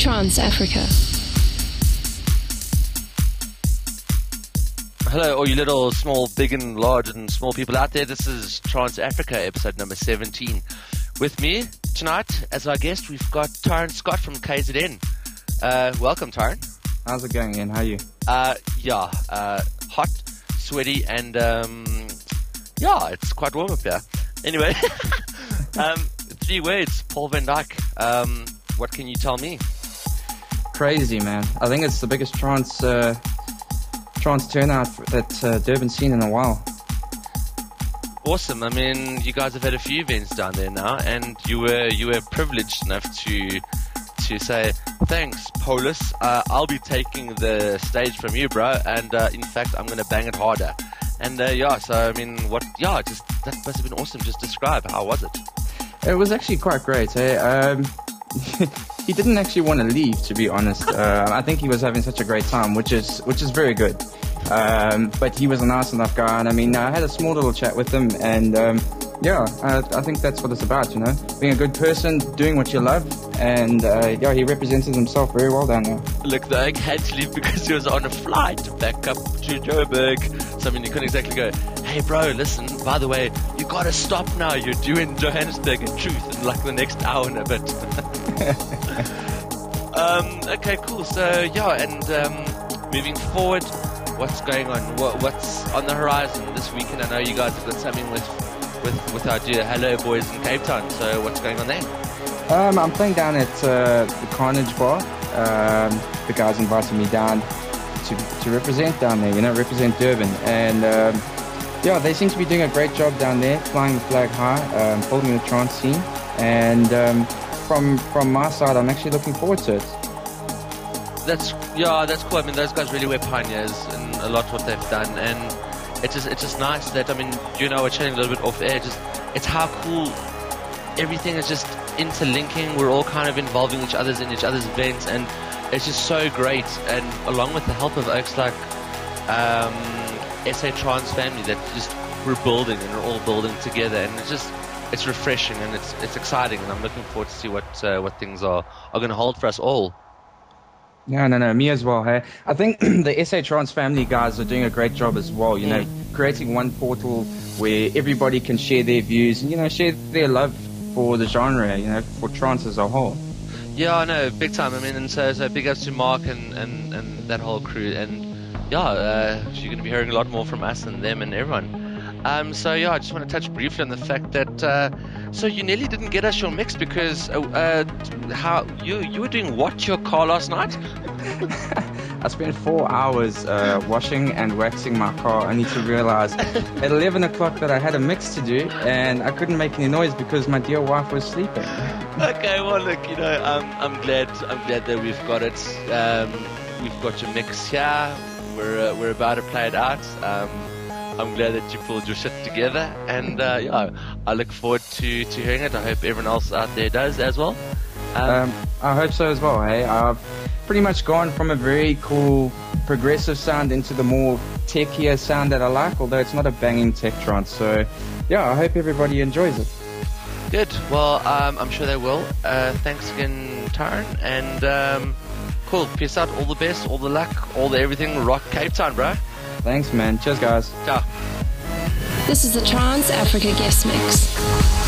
Trance Africa. Hello, all you little small, big and large and small people out there. This is Trance Africa, episode number 17. With me tonight, as our guest, we've got Tyron Scott from KZN. Uh, welcome, Tyron. How's it going, Ian? How are you? Uh, yeah, uh, hot, sweaty, and um, yeah, it's quite warm up here. Anyway, um, three words, Paul Van Dyk. Um, what can you tell me? Crazy, man. I think it's the biggest trance uh, trance turnout that uh, Durban's seen in a while. Awesome. I mean, you guys have had a few events down there now, and you were you were privileged enough to to say thanks, Polis. Uh, I'll be taking the stage from you, bro, and uh, in fact, I'm going to bang it harder. And uh, yeah, so I mean, what? Yeah, just that must have been awesome. Just describe how was it? It was actually quite great. Eh? Um, he didn't actually want to leave, to be honest. Uh, I think he was having such a great time, which is which is very good. Um, but he was a nice enough guy, and I mean, I had a small little chat with him, and um, yeah, I, I, think that's what it's about, you know, being a good person, doing what you love, and uh, yeah, he represented himself very well down there. Look, the egg had to leave because he was on a flight back up to Joburg. So I mean, you couldn't exactly go, "Hey, bro, listen. By the way, you gotta stop now. You're due in Johannesburg in truth in like the next hour and a bit." um, okay, cool. So yeah, and um, moving forward, what's going on? What, what's on the horizon this weekend? I know you guys have got something with with with our dear Hello Boys in Cape Town. So what's going on there? Um, I'm playing down at uh, the Carnage Bar. Um, the guys invited me down to, to represent down there, you know, represent Durban. And um, yeah, they seem to be doing a great job down there, flying the flag high, um, holding the trance scene. And um, from from my side, I'm actually looking forward to it. That's yeah, that's cool. I mean, those guys really were pioneers in a lot what they've done, and it's just it's just nice that I mean, you know, we're chatting a little bit off air. Just it's how cool everything is just interlinking. We're all kind of involving each other's in each other's events, and it's just so great. And along with the help of folks like um, SA Trance family, that just we're building and we're all building together, and it's just it's refreshing and it's it's exciting, and I'm looking forward to see what uh, what things are are going to hold for us all. No, no, no, me as well. Hey, I think the SA Trance family guys are doing a great job as well. You know, creating one portal where everybody can share their views and you know share their love for the genre. You know, for trance as a whole. Yeah, I know, big time. I mean, and so, so big ups to Mark and, and, and that whole crew. And yeah, uh, you're going to be hearing a lot more from us and them and everyone. Um, so yeah, I just want to touch briefly on the fact that uh, so you nearly didn't get us your mix because uh, uh, how you you were doing what your car last night? I spent four hours uh, washing and waxing my car, I need to realize at 11 o'clock that I had a mix to do, and I couldn't make any noise because my dear wife was sleeping. okay, well look, you know, um, I'm glad I'm glad that we've got it. Um, we've got your mix here. We're uh, we're about to play it out. Um, I'm glad that you pulled your shit together, and uh, yeah, I look forward to, to hearing it. I hope everyone else out there does as well. Um, um, I hope so as well. Hey, I've pretty much gone from a very cool progressive sound into the more techier sound that I like, although it's not a banging tech trance. So, yeah, I hope everybody enjoys it. Good. Well, um, I'm sure they will. Uh, thanks again, Tyron, and um, cool. Peace out. All the best. All the luck. All the everything. Rock Cape Town, bro. Thanks, man. Cheers, guys. Ciao. This is the Trance Africa Guest Mix.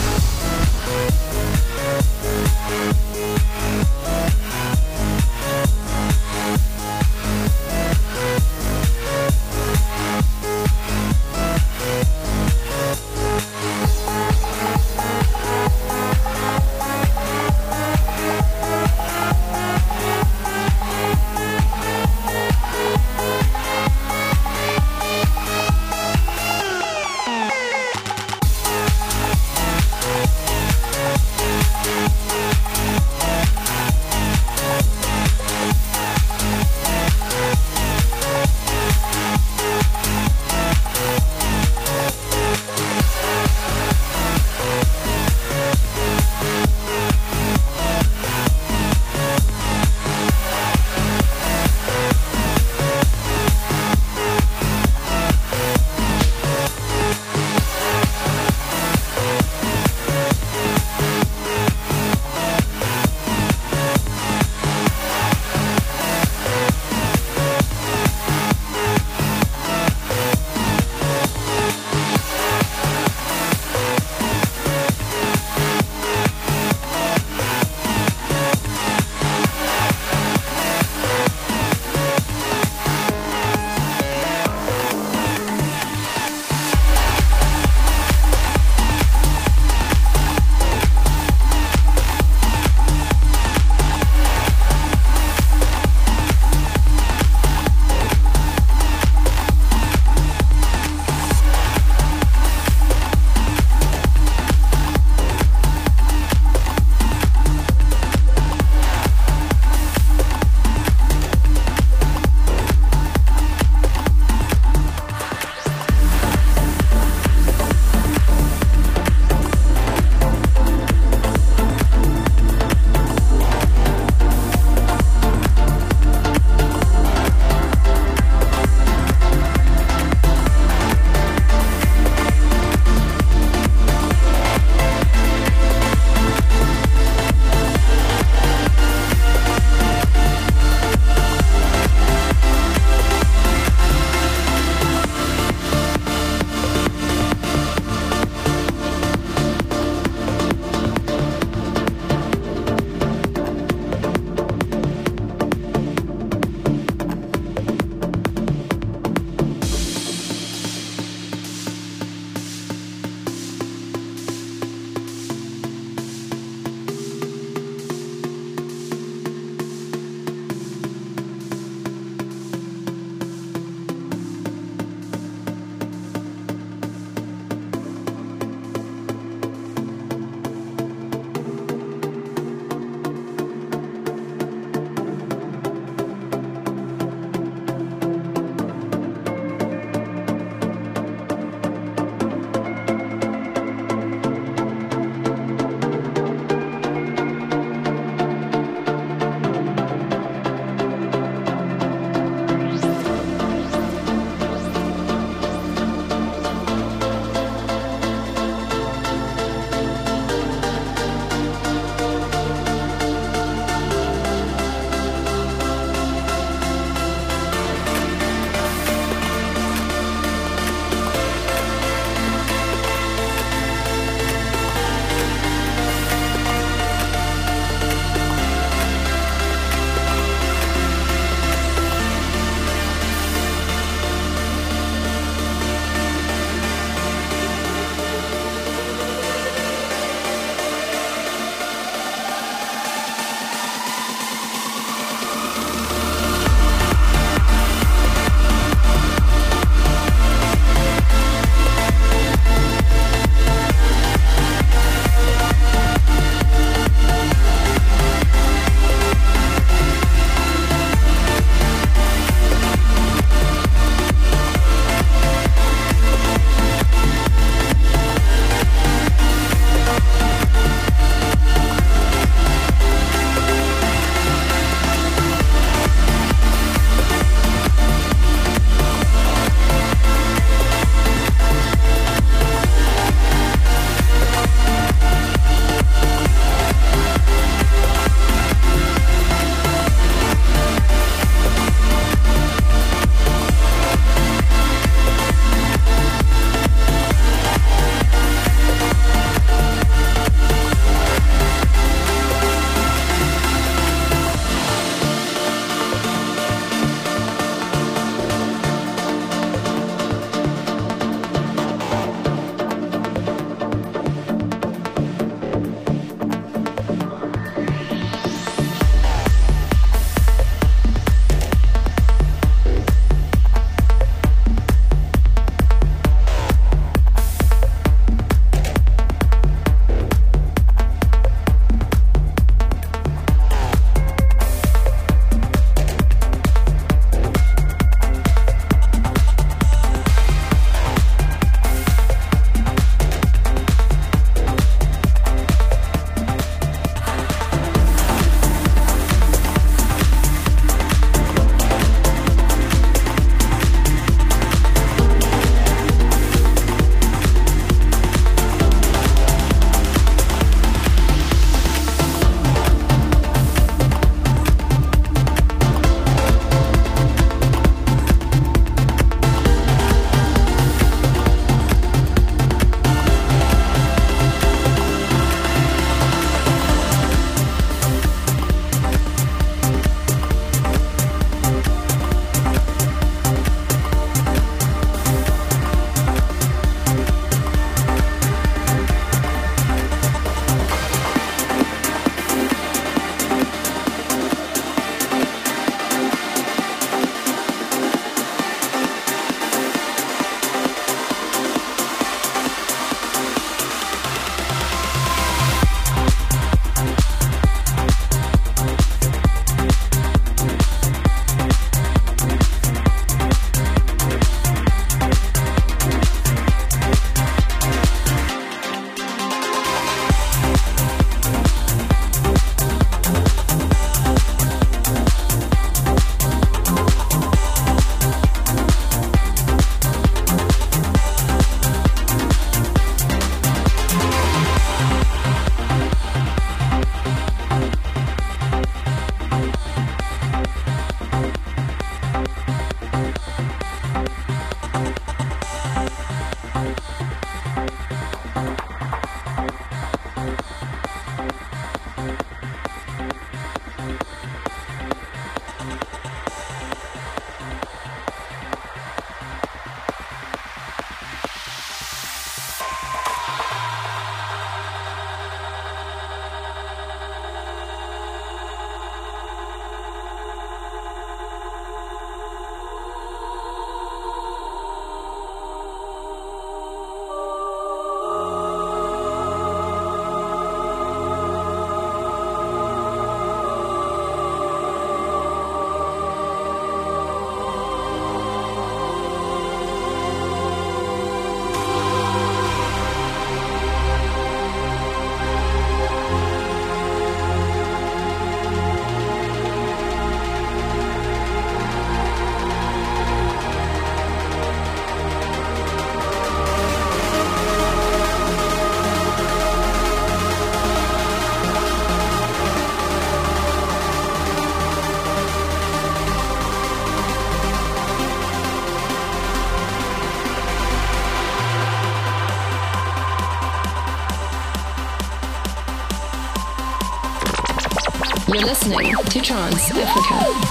Listening to Trance Africa.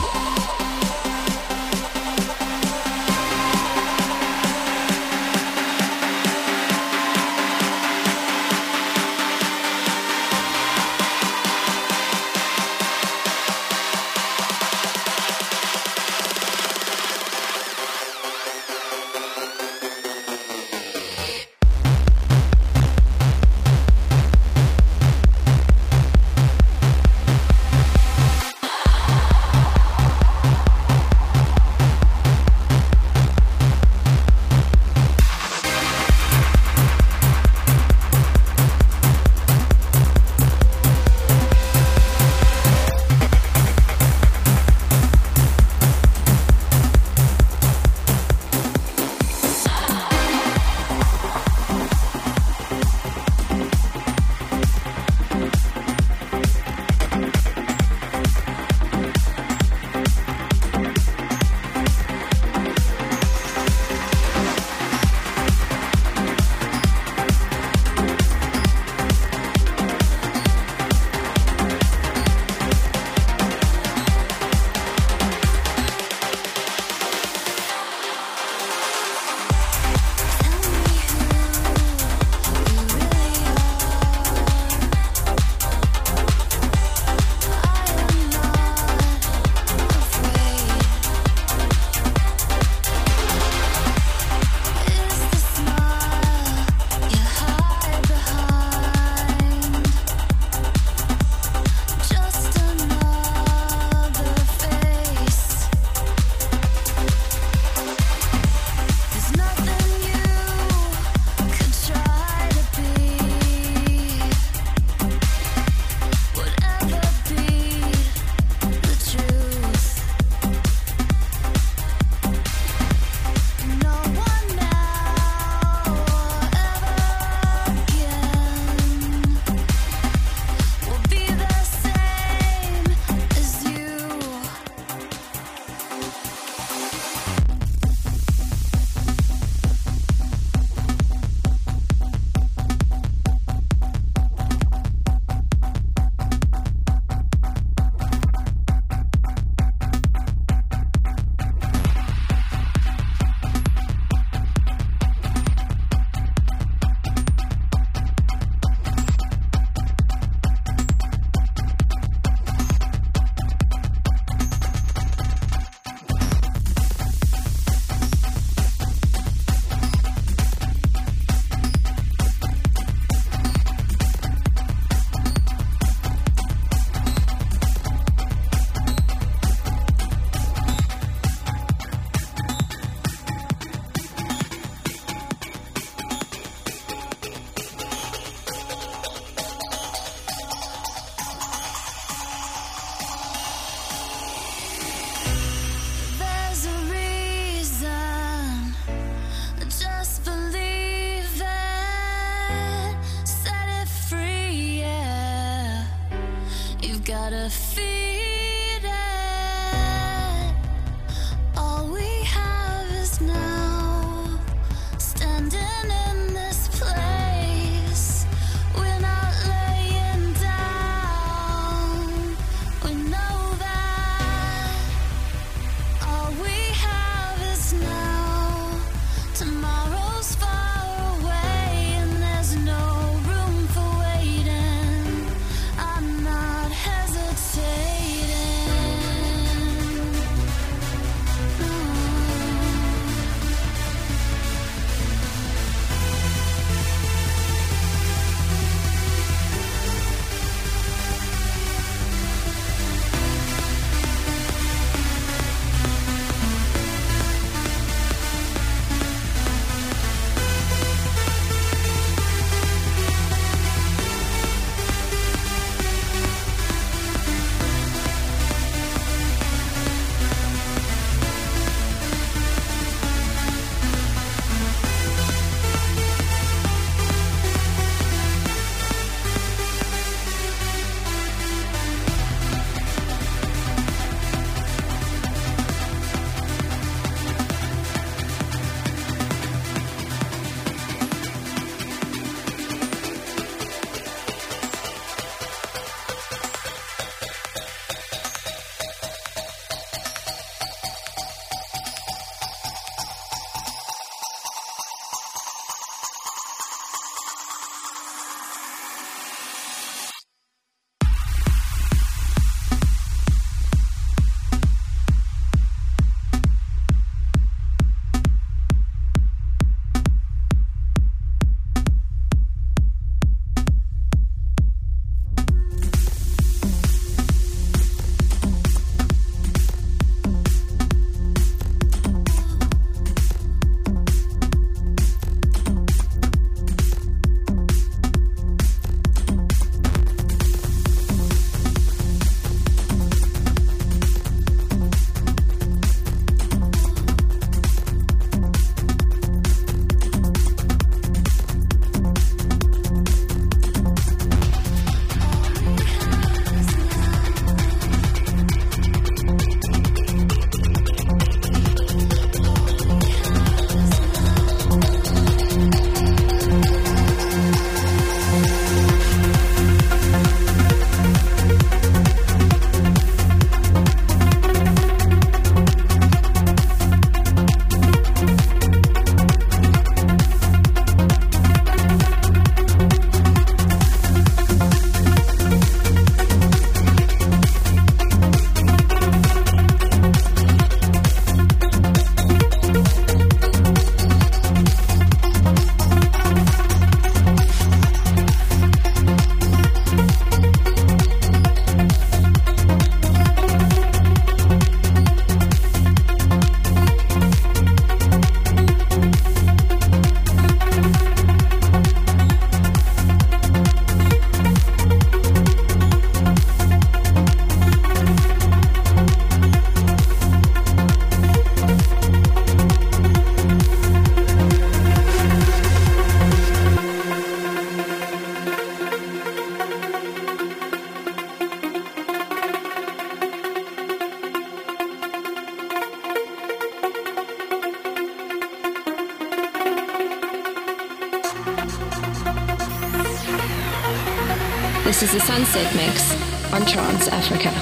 Mix on Trance Africa.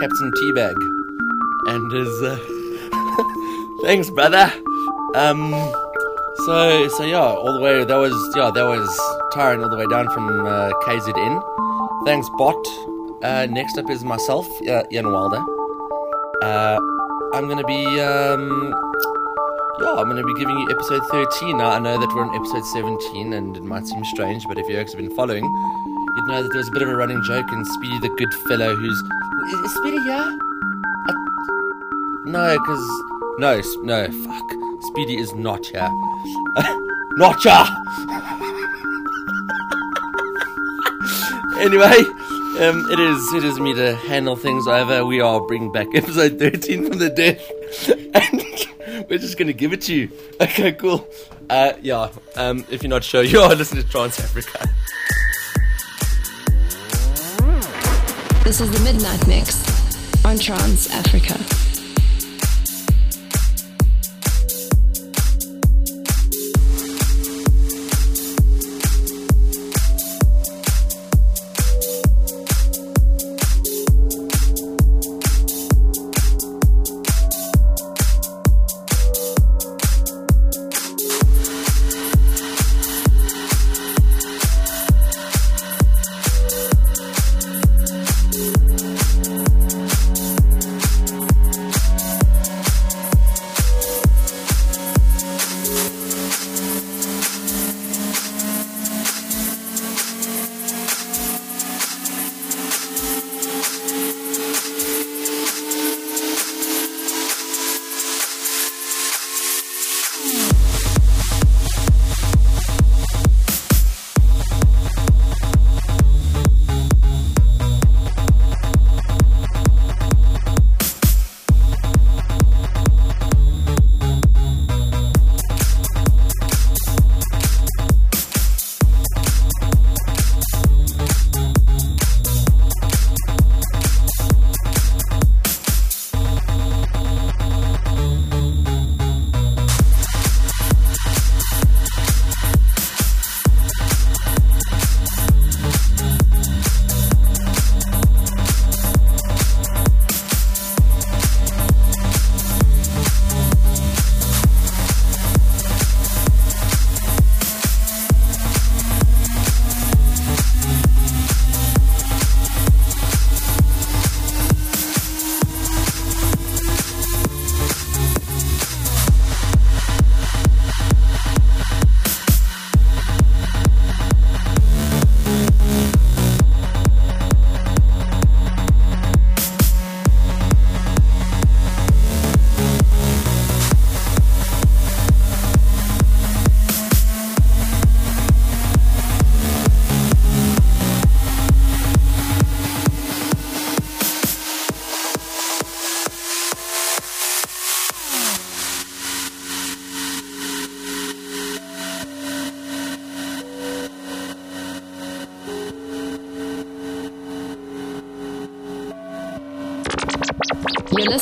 Captain Teabag and his. Uh, thanks, brother. Um, so so yeah, all the way that was yeah that was Tyron all the way down from uh, KZN. Thanks, bot. Uh, next up is myself, uh, Ian Wilder. Uh, I'm gonna be um, yeah, I'm gonna be giving you episode 13. Now I know that we're on episode 17, and it might seem strange, but if you have been following, you'd know that there was a bit of a running joke in Speedy the Good Fellow, who's Speedy here? Uh, no, because no, no, fuck. Speedy is not here. not here. anyway, um, it is it is me to handle things over. We are bringing back episode 13 from the dead, and we're just gonna give it to you. Okay, cool. Uh, yeah. Um, if you're not sure, you are listening to Trance Africa. This is the Midnight Mix on Trance Africa.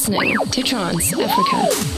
Listening to Trance Africa.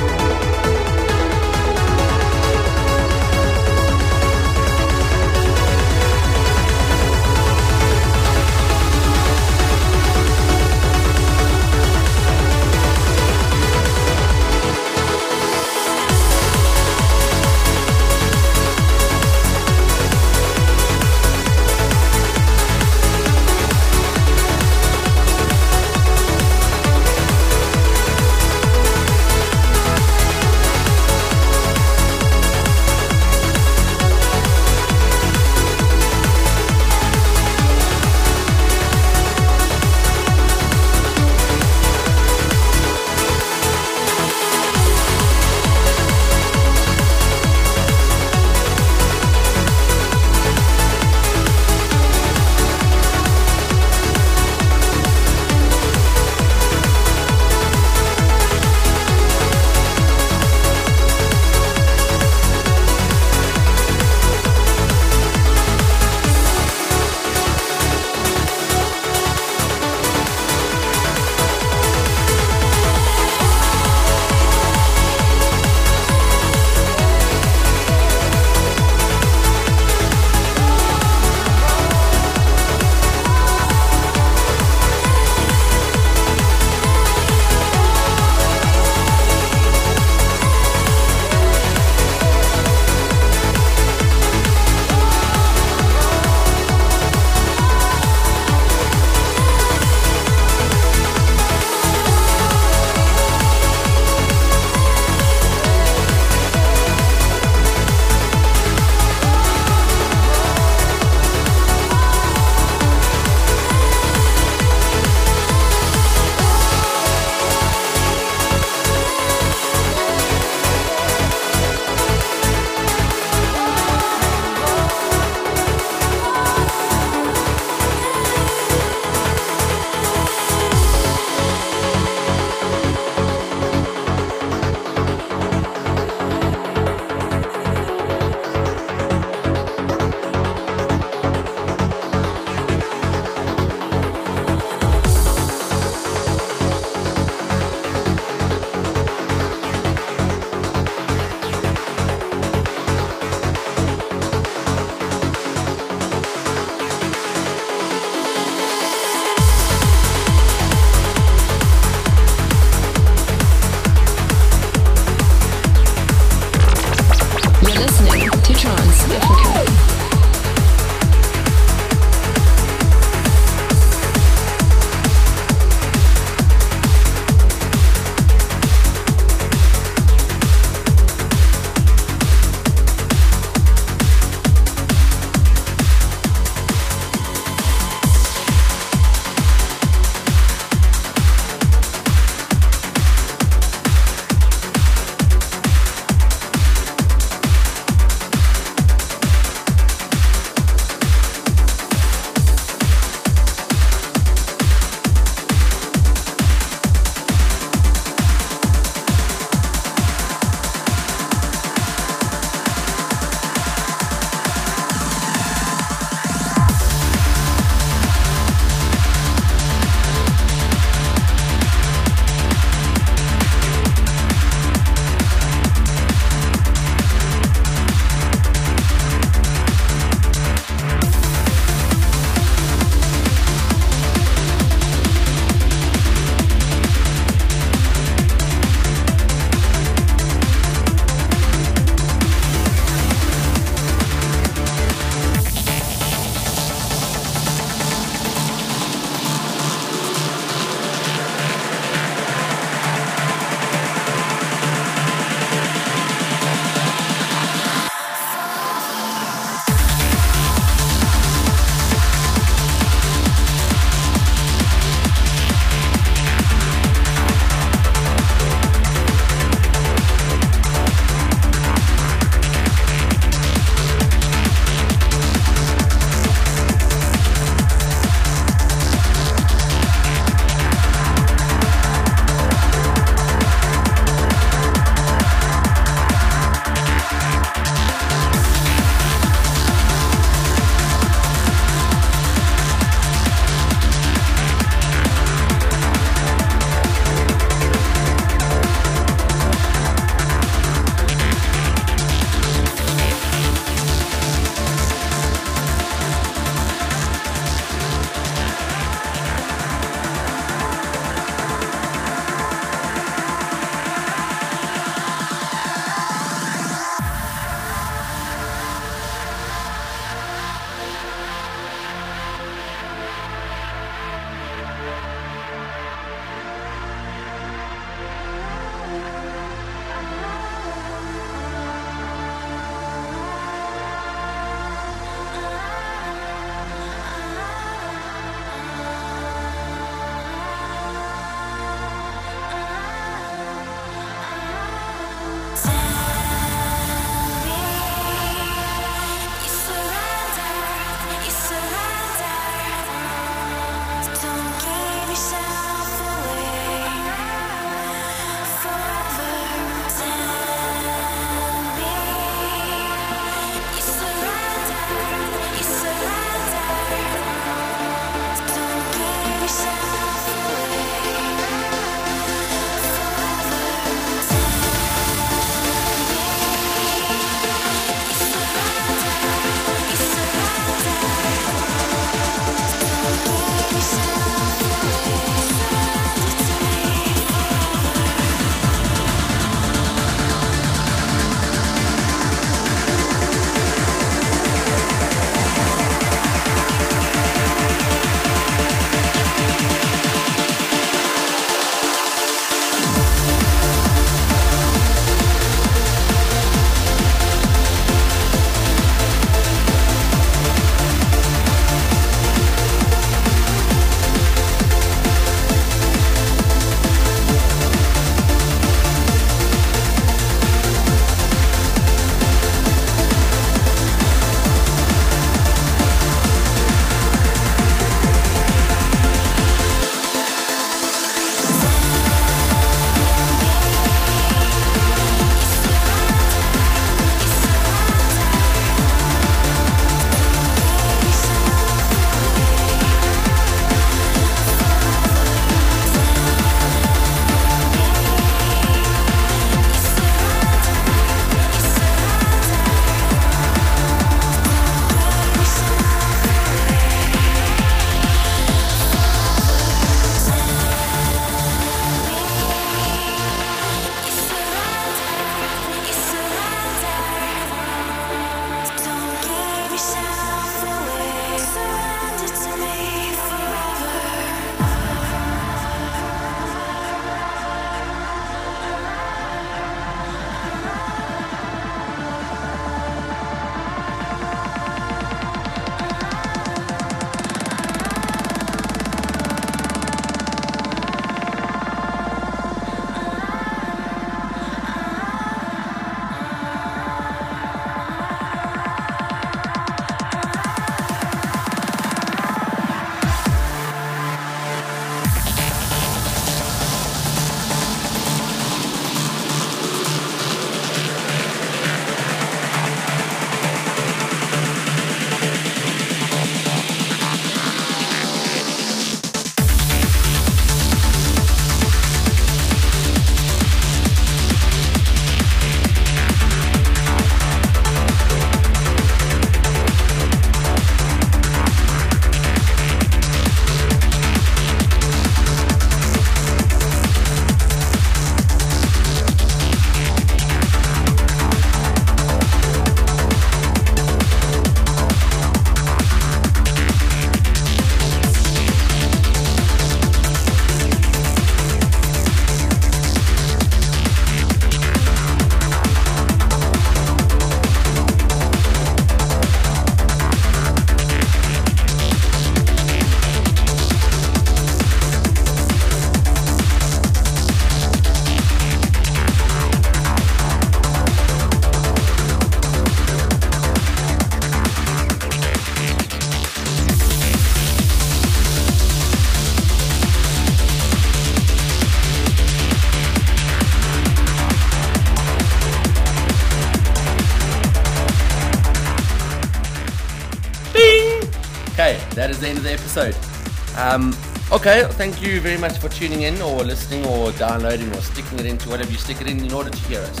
Okay, thank you very much for tuning in or listening or downloading or sticking it into whatever you stick it in in order to hear us.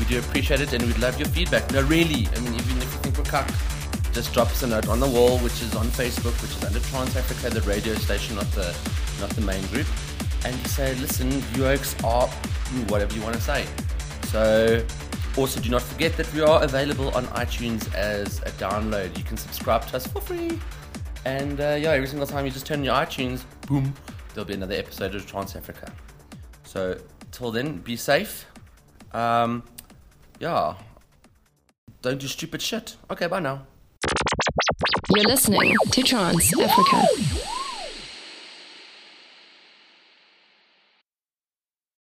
We do appreciate it and we'd love your feedback. No, really, I mean, even if you think we're cuck, just drop us a note on the wall, which is on Facebook, which is under Trance Africa, the radio station, not the not the main group, and you say, listen, oaks are whatever you want to say. So also, do not forget that we are available on iTunes as a download. You can subscribe to us for free. And uh, yeah, every single time you just turn your iTunes, boom, there'll be another episode of Trance Africa. So, till then, be safe. Um, yeah. Don't do stupid shit. Okay, bye now. You're listening to Trance Africa.